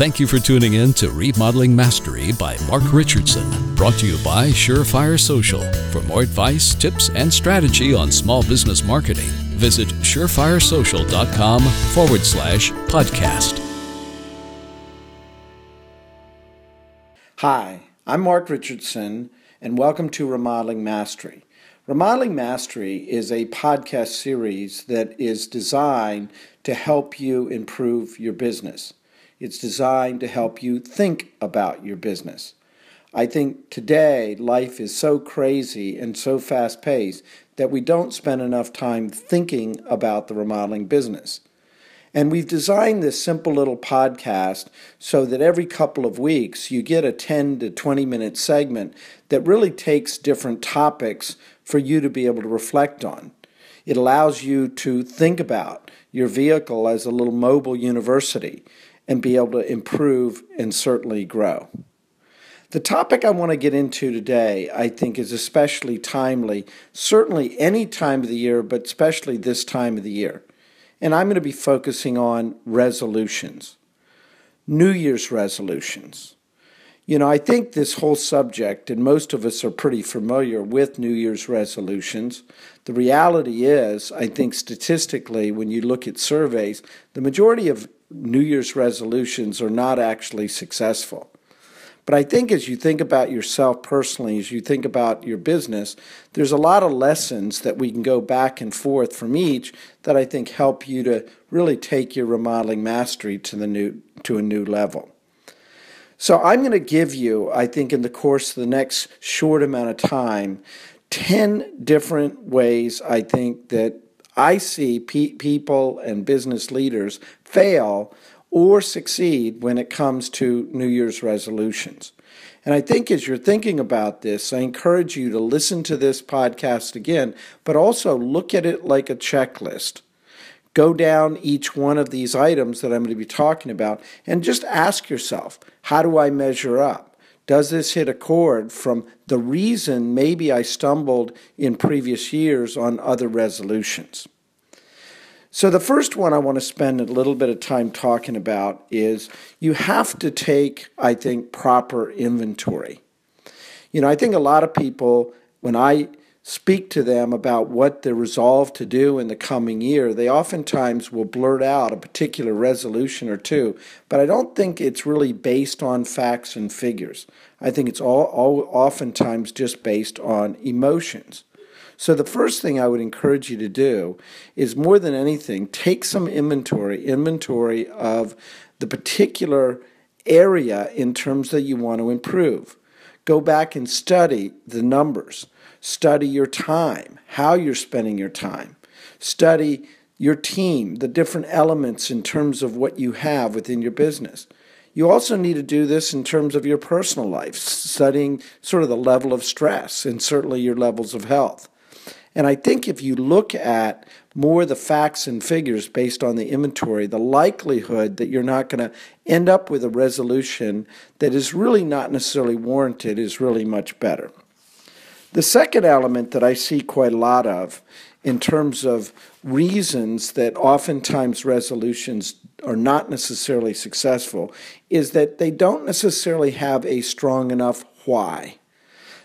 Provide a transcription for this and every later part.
Thank you for tuning in to Remodeling Mastery by Mark Richardson, brought to you by Surefire Social. For more advice, tips, and strategy on small business marketing, visit surefiresocial.com forward slash podcast. Hi, I'm Mark Richardson, and welcome to Remodeling Mastery. Remodeling Mastery is a podcast series that is designed to help you improve your business. It's designed to help you think about your business. I think today life is so crazy and so fast paced that we don't spend enough time thinking about the remodeling business. And we've designed this simple little podcast so that every couple of weeks you get a 10 to 20 minute segment that really takes different topics for you to be able to reflect on. It allows you to think about your vehicle as a little mobile university and be able to improve and certainly grow. The topic I want to get into today, I think, is especially timely, certainly any time of the year, but especially this time of the year. And I'm going to be focusing on resolutions, New Year's resolutions. You know, I think this whole subject, and most of us are pretty familiar with New Year's resolutions. The reality is, I think statistically, when you look at surveys, the majority of New Year's resolutions are not actually successful. But I think as you think about yourself personally, as you think about your business, there's a lot of lessons that we can go back and forth from each that I think help you to really take your remodeling mastery to the new to a new level. So I'm going to give you, I think in the course of the next short amount of time, 10 different ways I think that I see pe- people and business leaders fail or succeed when it comes to New Year's resolutions. And I think as you're thinking about this, I encourage you to listen to this podcast again, but also look at it like a checklist. Go down each one of these items that I'm going to be talking about and just ask yourself how do I measure up? Does this hit a chord from the reason maybe I stumbled in previous years on other resolutions? So, the first one I want to spend a little bit of time talking about is you have to take, I think, proper inventory. You know, I think a lot of people, when I speak to them about what they're resolved to do in the coming year, they oftentimes will blurt out a particular resolution or two, but I don't think it's really based on facts and figures. I think it's all, all oftentimes just based on emotions. So, the first thing I would encourage you to do is more than anything, take some inventory, inventory of the particular area in terms that you want to improve. Go back and study the numbers Study your time, how you're spending your time. Study your team, the different elements in terms of what you have within your business. You also need to do this in terms of your personal life, studying sort of the level of stress and certainly your levels of health. And I think if you look at more the facts and figures based on the inventory, the likelihood that you're not going to end up with a resolution that is really not necessarily warranted is really much better. The second element that I see quite a lot of in terms of reasons that oftentimes resolutions are not necessarily successful is that they don't necessarily have a strong enough why.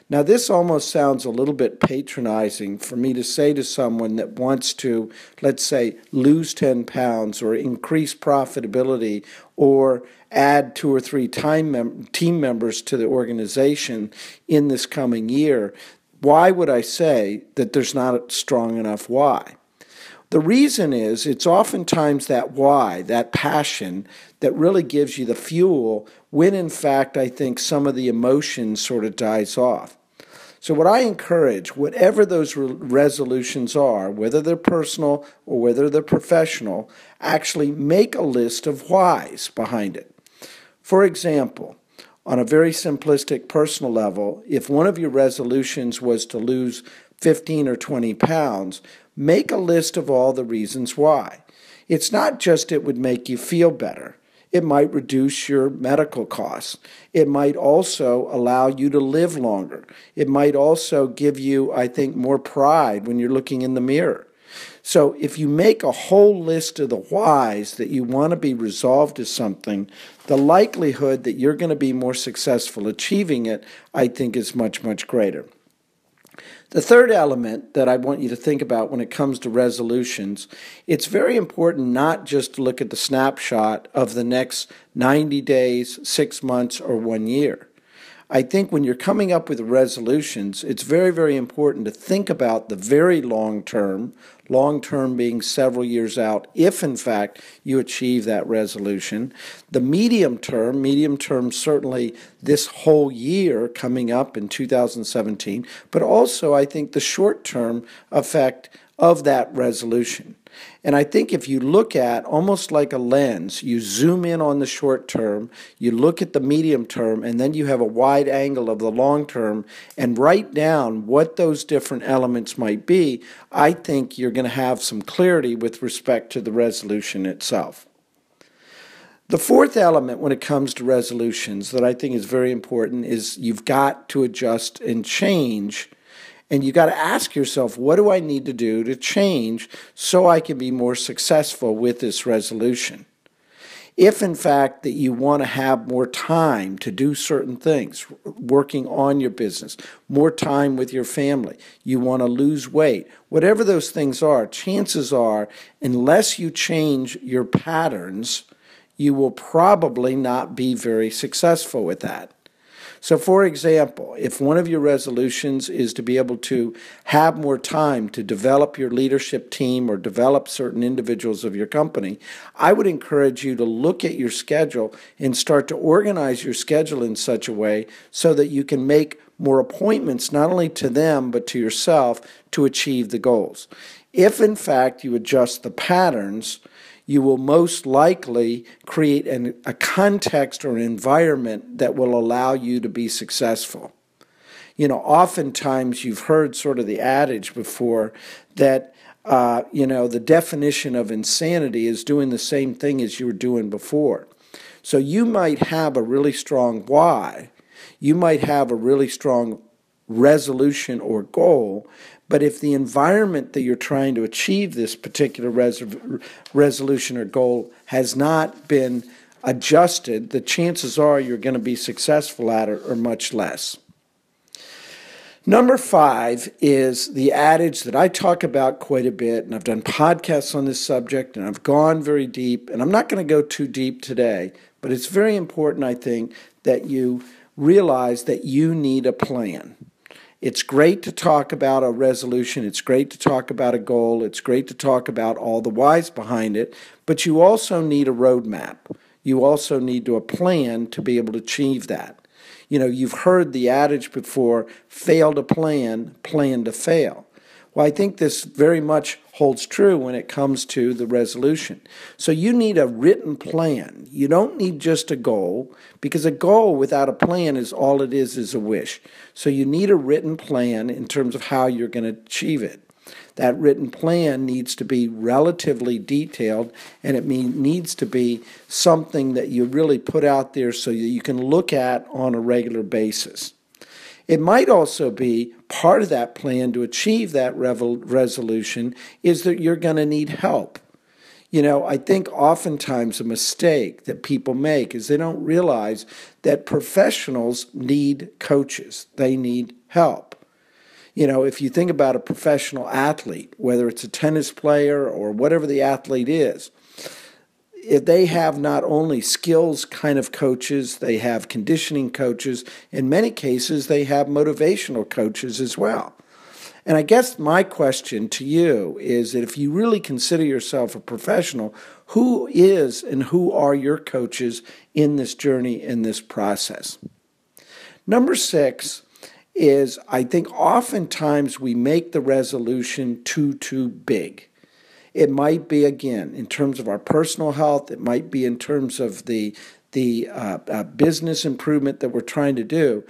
Now, this almost sounds a little bit patronizing for me to say to someone that wants to, let's say, lose 10 pounds or increase profitability or add two or three mem- team members to the organization in this coming year. Why would I say that there's not a strong enough why? The reason is it's oftentimes that why, that passion, that really gives you the fuel when in fact I think some of the emotion sort of dies off. So, what I encourage, whatever those re- resolutions are, whether they're personal or whether they're professional, actually make a list of whys behind it. For example, on a very simplistic personal level, if one of your resolutions was to lose 15 or 20 pounds, make a list of all the reasons why. It's not just it would make you feel better. It might reduce your medical costs. It might also allow you to live longer. It might also give you, I think, more pride when you're looking in the mirror. So if you make a whole list of the whys that you want to be resolved to something, the likelihood that you're going to be more successful achieving it, I think, is much, much greater. The third element that I want you to think about when it comes to resolutions, it's very important not just to look at the snapshot of the next 90 days, six months, or one year. I think when you're coming up with resolutions, it's very, very important to think about the very long term, long term being several years out, if in fact you achieve that resolution. The medium term, medium term certainly this whole year coming up in 2017, but also I think the short term effect of that resolution. And I think if you look at almost like a lens, you zoom in on the short term, you look at the medium term, and then you have a wide angle of the long term and write down what those different elements might be, I think you're going to have some clarity with respect to the resolution itself. The fourth element when it comes to resolutions that I think is very important is you've got to adjust and change and you got to ask yourself, what do I need to do to change so I can be more successful with this resolution? If in fact that you want to have more time to do certain things, working on your business, more time with your family, you want to lose weight, whatever those things are, chances are, unless you change your patterns, you will probably not be very successful with that. So, for example, if one of your resolutions is to be able to have more time to develop your leadership team or develop certain individuals of your company, I would encourage you to look at your schedule and start to organize your schedule in such a way so that you can make more appointments, not only to them, but to yourself to achieve the goals. If, in fact, you adjust the patterns, you will most likely create an, a context or an environment that will allow you to be successful. You know, oftentimes you've heard sort of the adage before that, uh, you know, the definition of insanity is doing the same thing as you were doing before. So you might have a really strong why, you might have a really strong resolution or goal, but if the environment that you're trying to achieve this particular res- resolution or goal has not been adjusted, the chances are you're going to be successful at it or much less. Number five is the adage that I talk about quite a bit, and I've done podcasts on this subject, and I've gone very deep, and I'm not going to go too deep today, but it's very important, I think, that you realize that you need a plan. It's great to talk about a resolution. It's great to talk about a goal. It's great to talk about all the whys behind it. But you also need a roadmap. You also need to a plan to be able to achieve that. You know, you've heard the adage before fail to plan, plan to fail. Well, I think this very much holds true when it comes to the resolution. So you need a written plan. You don't need just a goal because a goal without a plan is all it is is a wish. So you need a written plan in terms of how you're going to achieve it. That written plan needs to be relatively detailed and it mean, needs to be something that you really put out there so that you can look at on a regular basis. It might also be part of that plan to achieve that revel- resolution is that you're going to need help. You know, I think oftentimes a mistake that people make is they don't realize that professionals need coaches, they need help. You know, if you think about a professional athlete, whether it's a tennis player or whatever the athlete is, they have not only skills kind of coaches, they have conditioning coaches. In many cases, they have motivational coaches as well. And I guess my question to you is that if you really consider yourself a professional, who is and who are your coaches in this journey, in this process? Number six is I think oftentimes we make the resolution too, too big. It might be, again, in terms of our personal health, it might be in terms of the the uh, uh, business improvement that we're trying to do.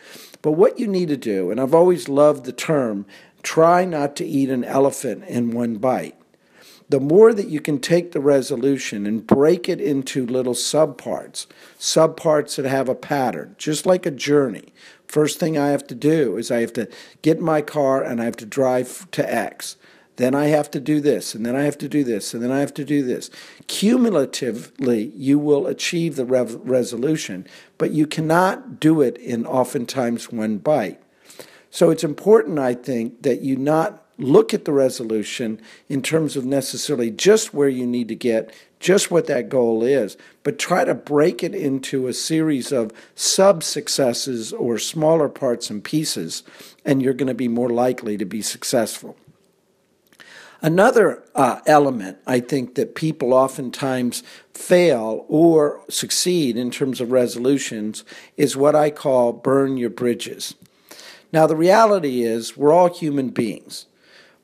But what you need to do, and I've always loved the term, try not to eat an elephant in one bite. The more that you can take the resolution and break it into little subparts, subparts that have a pattern, just like a journey. First thing I have to do is I have to get in my car and I have to drive to X. then I have to do this, and then I have to do this, and then I have to do this. Cumulatively, you will achieve the rev- resolution, but you cannot do it in oftentimes one bite. So it's important, I think, that you not look at the resolution in terms of necessarily just where you need to get, just what that goal is, but try to break it into a series of sub successes or smaller parts and pieces, and you're going to be more likely to be successful. Another uh, element I think that people oftentimes fail or succeed in terms of resolutions is what I call burn your bridges. Now, the reality is, we're all human beings.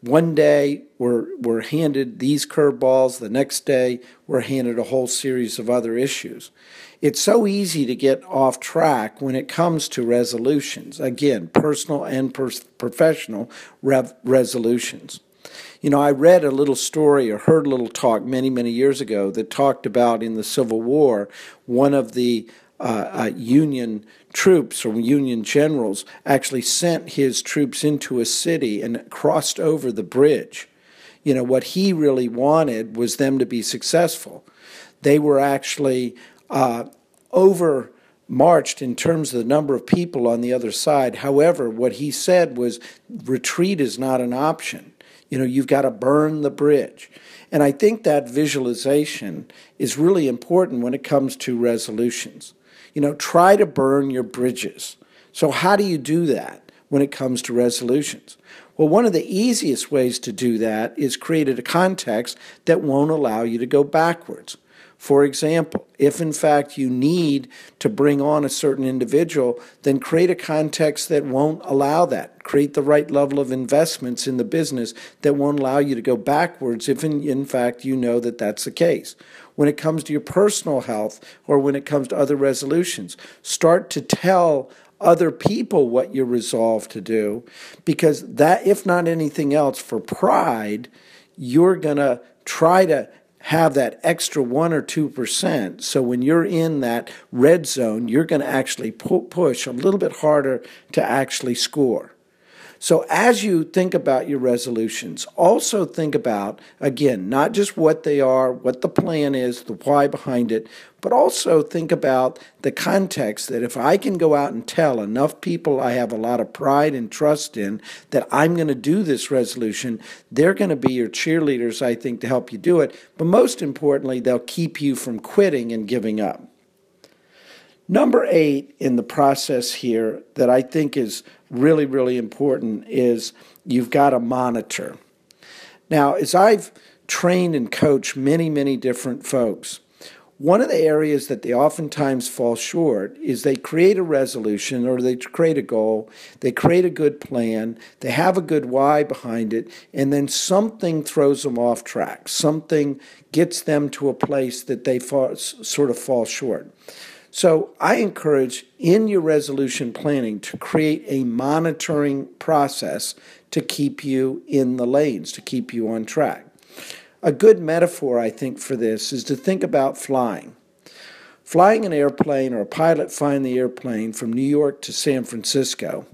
One day we're, we're handed these curveballs, the next day we're handed a whole series of other issues. It's so easy to get off track when it comes to resolutions. Again, personal and professional rev- resolutions. You know, I read a little story or heard a little talk many, many years ago that talked about in the Civil War, one of the uh, uh, Union troops or Union generals actually sent his troops into a city and crossed over the bridge. You know, what he really wanted was them to be successful. They were actually uh, over marched in terms of the number of people on the other side. However, what he said was retreat is not an option. You know, you've got to burn the bridge. And I think that visualization is really important when it comes to resolutions. You know, try to burn your bridges. So, how do you do that when it comes to resolutions? Well, one of the easiest ways to do that is create a context that won't allow you to go backwards. For example, if in fact you need to bring on a certain individual, then create a context that won't allow that. Create the right level of investments in the business that won't allow you to go backwards if in, in fact you know that that's the case when it comes to your personal health or when it comes to other resolutions. Start to tell other people what you're resolved to do because that, if not anything else, for pride, you're going to try to have that extra one or two percent. So when you're in that red zone, you're going to actually pu- push a little bit harder to actually score. So, as you think about your resolutions, also think about, again, not just what they are, what the plan is, the why behind it, but also think about the context that if I can go out and tell enough people I have a lot of pride and trust in that I'm going to do this resolution, they're going to be your cheerleaders, I think, to help you do it. But most importantly, they'll keep you from quitting and giving up. Number eight in the process here that I think is really, really important is you've got to monitor. Now, as I've trained and coached many, many different folks, one of the areas that they oftentimes fall short is they create a resolution or they create a goal, they create a good plan, they have a good why behind it, and then something throws them off track. Something gets them to a place that they fall, sort of fall short. So I encourage in your resolution planning to create a monitoring process to keep you in the lanes, to keep you on track. A good metaphor, I think, for this is to think about flying. Flying an airplane or a pilot flying the airplane from New York to San Francisco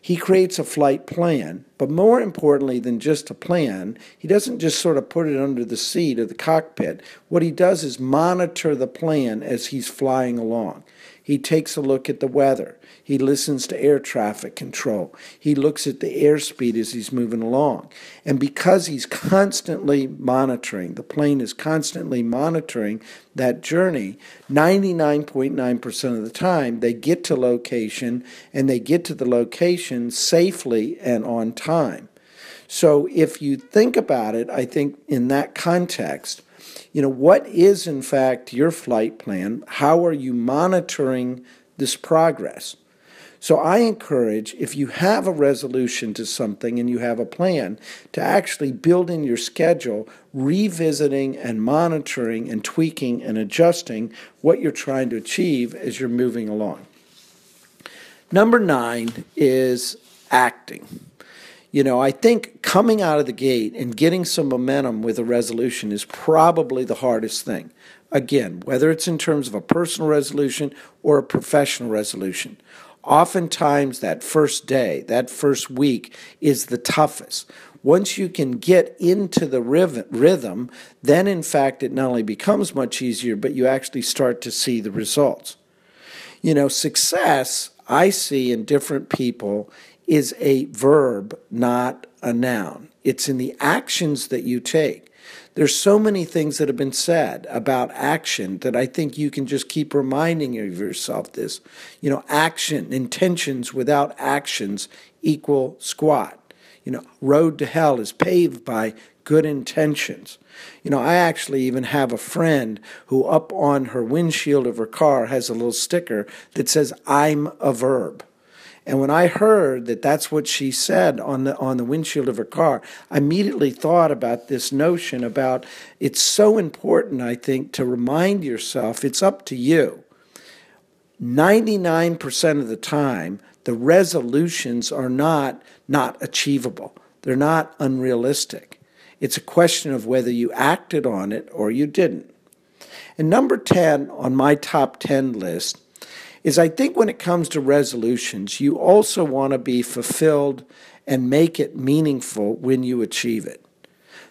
he creates a flight plan. But more importantly than just a plan, he doesn't just sort of put it under the seat of the cockpit. What he does is monitor the plan as he's flying along. He takes a look at the weather. He listens to air traffic control. He looks at the airspeed as he's moving along. And because he's constantly monitoring, the plane is constantly monitoring that journey, 99.9% of the time they get to location and they get to the location safely and on time. So if you think about it, I think in that context, you know, what is in fact your flight plan? How are you monitoring this progress? So I encourage if you have a resolution to something and you have a plan to actually build in your schedule, revisiting and monitoring and tweaking and adjusting what you're trying to achieve as you're moving along. Number nine is acting. You know, I think coming out of the gate and getting some momentum with a resolution is probably the hardest thing. Again, whether it's in terms of a personal resolution or a professional resolution. Oftentimes, that first day, that first week is the toughest. Once you can get into the rhythm, then in fact it not only becomes much easier, but you actually start to see the results. You know, success I see in different people is a verb, not a noun. It's in the actions that you take. There's so many things that have been said about action that I think you can just keep reminding yourself this. You know, action, intentions without actions equal squat. You know, road to hell is paved by good intentions. You know, I actually even have a friend who up on her windshield of her car has a little sticker that says, I'm a verb. And when I heard that that's what she said on the on the windshield of her car, I immediately thought about this notion about it's so important, I think, to remind yourself it's up to you. 99% of the time, the resolutions are not not achievable. They're not unrealistic. It's a question of whether you acted on it or you didn't. And number 10 on my top 10 list is I think when it comes to resolutions, you also want to be fulfilled and make it meaningful when you achieve it.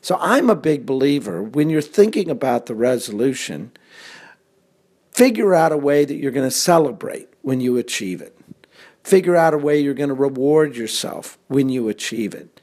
So I'm a big believer when you're thinking about the resolution, figure out a way that you're going to celebrate when you achieve it. Figure out a way you're going to reward yourself when you achieve it.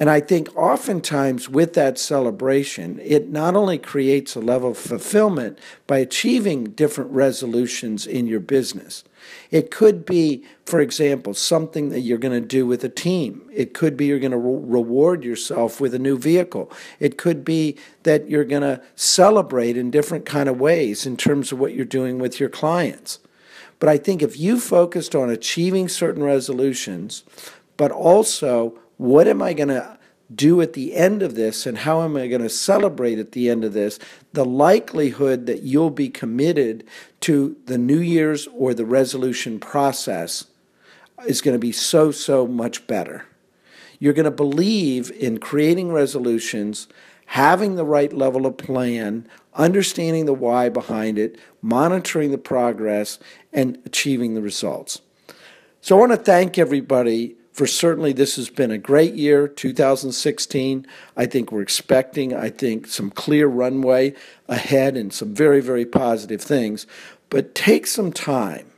And I think oftentimes with that celebration, it not only creates a level of fulfillment by achieving different resolutions in your business. It could be, for example, something that you're going to do with a team. It could be you're going to re- reward yourself with a new vehicle. It could be that you're going to celebrate in different kind of ways in terms of what you're doing with your clients. But I think if you focused on achieving certain resolutions, but also what am I going to do at the end of this and how am I going to celebrate at the end of this, the likelihood that you'll be committed to the New Year's or the resolution process is going to be so, so much better. You're going to believe in creating resolutions, having the right level of plan, understanding the why behind it, monitoring the progress, and achieving the results. So I want to thank everybody for certainly this has been a great year 2016 i think we're expecting i think some clear runway ahead and some very very positive things. But take some time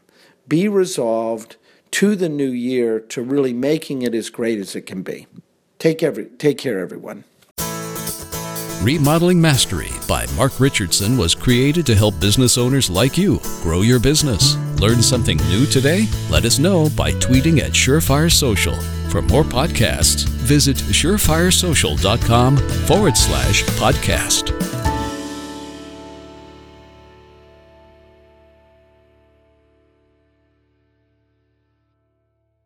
be resolved to the new year to really making it as great as it can be. Take every take care everyone Remodeling Mastery by Mark Richardson was created to help business owners like you grow your business. Learn something new today? Let us know by tweeting at Surefire Social. For more podcasts, visit surefiresocial.com forward slash podcast.